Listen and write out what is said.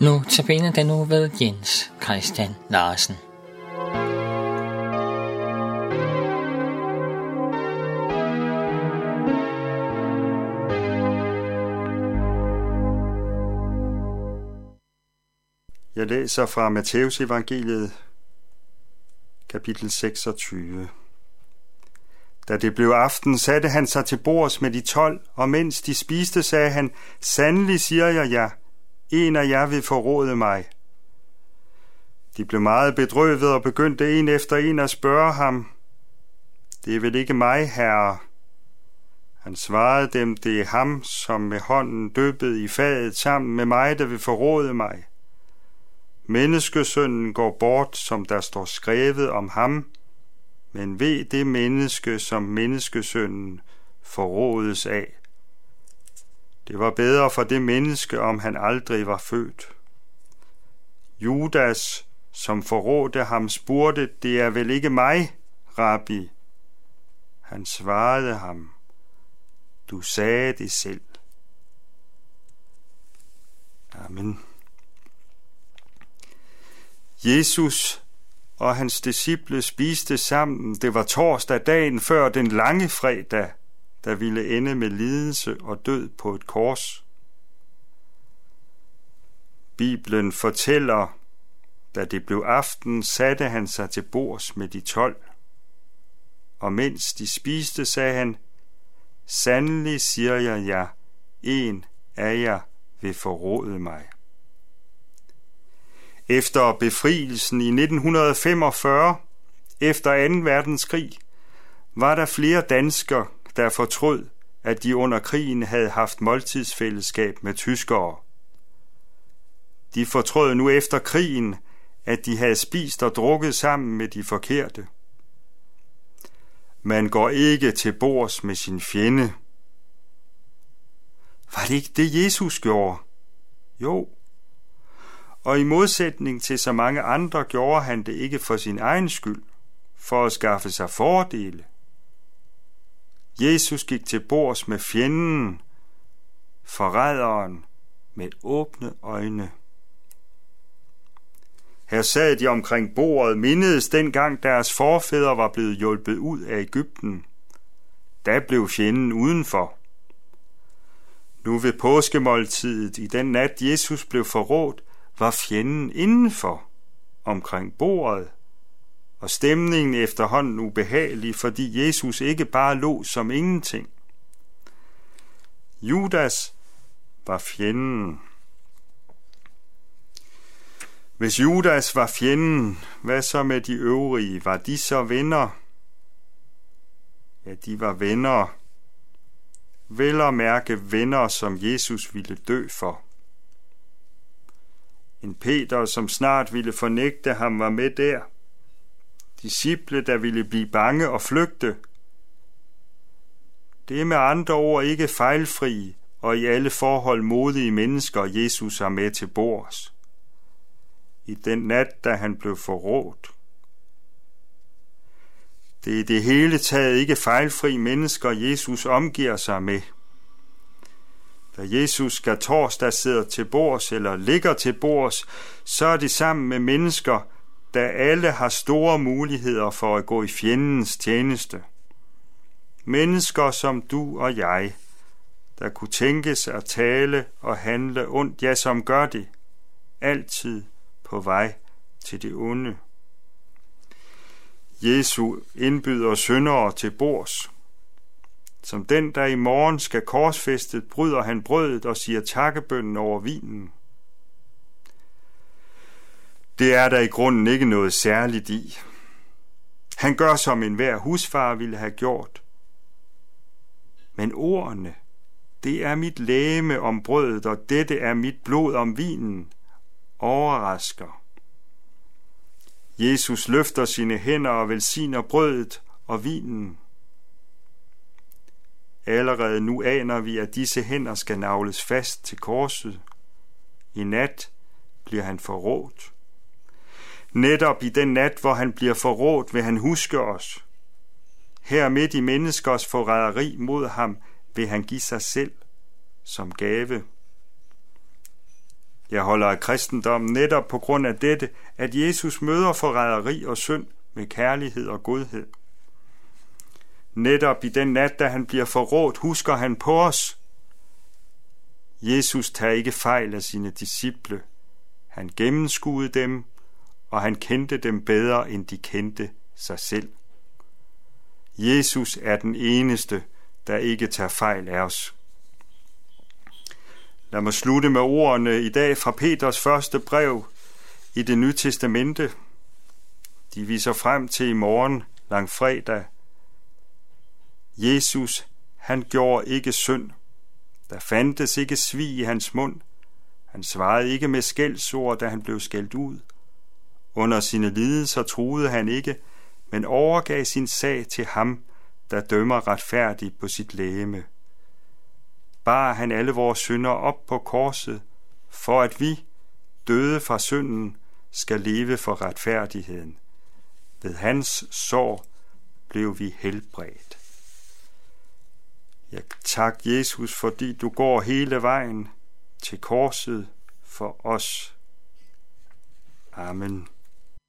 Nu tabiner den nu ved Jens Christian Larsen. Jeg læser fra Matteus evangeliet, kapitel 26. Da det blev aften, satte han sig til bords med de tolv, og mens de spiste, sagde han, Sandelig siger jeg jer, ja, en af jer vil forråde mig. De blev meget bedrøvet og begyndte en efter en at spørge ham, Det er vel ikke mig, herre? Han svarede dem, det er ham, som med hånden døbede i fadet sammen med mig, der vil forråde mig. Menneskesønnen går bort, som der står skrevet om ham, men ved det menneske, som menneskesønnen forrådes af. Det var bedre for det menneske, om han aldrig var født. Judas, som forrådte ham, spurgte, det er vel ikke mig, rabbi? Han svarede ham, du sagde det selv. Amen. Jesus og hans disciple spiste sammen. Det var torsdag dagen før den lange fredag, der ville ende med lidelse og død på et kors. Bibelen fortæller, da det blev aften, satte han sig til bords med de tolv. Og mens de spiste, sagde han, Sandelig siger jeg jer, en af jer vil forråde mig. Efter befrielsen i 1945, efter 2. verdenskrig, var der flere danskere, der fortrød, at de under krigen havde haft måltidsfællesskab med tyskere. De fortrød nu efter krigen, at de havde spist og drukket sammen med de forkerte. Man går ikke til bords med sin fjende. Var det ikke det, Jesus gjorde? Jo, og i modsætning til så mange andre gjorde han det ikke for sin egen skyld, for at skaffe sig fordele. Jesus gik til bords med fjenden, forræderen, med åbne øjne. Her sad de omkring bordet, mindedes dengang deres forfædre var blevet hjulpet ud af Ægypten. Da blev fjenden udenfor. Nu ved påskemåltidet, i den nat Jesus blev forrådt, var fjenden indenfor omkring bordet, og stemningen efterhånden ubehagelig, fordi Jesus ikke bare lå som ingenting. Judas var fjenden. Hvis Judas var fjenden, hvad så med de øvrige? Var de så venner? Ja, de var venner. Vel at mærke venner, som Jesus ville dø for. En Peter, som snart ville fornægte ham, var med der. Disciple, der ville blive bange og flygte. Det er med andre ord ikke fejlfri og i alle forhold modige mennesker, Jesus har med til bords. I den nat, da han blev forrådt. Det er det hele taget ikke fejlfri mennesker, Jesus omgiver sig med. Da Jesus skal torsdag sidder til bords eller ligger til bords, så er det sammen med mennesker, der alle har store muligheder for at gå i fjendens tjeneste. Mennesker som du og jeg, der kunne tænkes at tale og handle ondt, ja som gør det, altid på vej til det onde. Jesu indbyder syndere til bords, som den, der i morgen skal korsfæstet, bryder han brødet og siger takkebønnen over vinen. Det er der i grunden ikke noget særligt i. Han gør, som enhver husfar ville have gjort. Men ordene, det er mit læme om brødet, og dette er mit blod om vinen, overrasker. Jesus løfter sine hænder og velsigner brødet og vinen. Allerede nu aner vi, at disse hænder skal navles fast til korset. I nat bliver han forrådt. Netop i den nat, hvor han bliver forrådt, vil han huske os. Her midt i menneskers forræderi mod ham, vil han give sig selv som gave. Jeg holder af kristendommen netop på grund af dette, at Jesus møder forræderi og synd med kærlighed og godhed. Netop i den nat, da han bliver forrådt, husker han på os. Jesus tager ikke fejl af sine disciple. Han gennemskuede dem, og han kendte dem bedre, end de kendte sig selv. Jesus er den eneste, der ikke tager fejl af os. Lad mig slutte med ordene i dag fra Peters første brev i det nye testamente. De viser frem til i morgen, langfredag. Jesus, han gjorde ikke synd. Der fandtes ikke svig i hans mund. Han svarede ikke med skældsord, da han blev skældt ud. Under sine lidelser troede han ikke, men overgav sin sag til ham, der dømmer retfærdigt på sit lægeme. Bar han alle vores synder op på korset, for at vi, døde fra synden, skal leve for retfærdigheden. Ved hans sår blev vi helbredt. Jeg tak Jesus, fordi du går hele vejen til korset for os. Amen.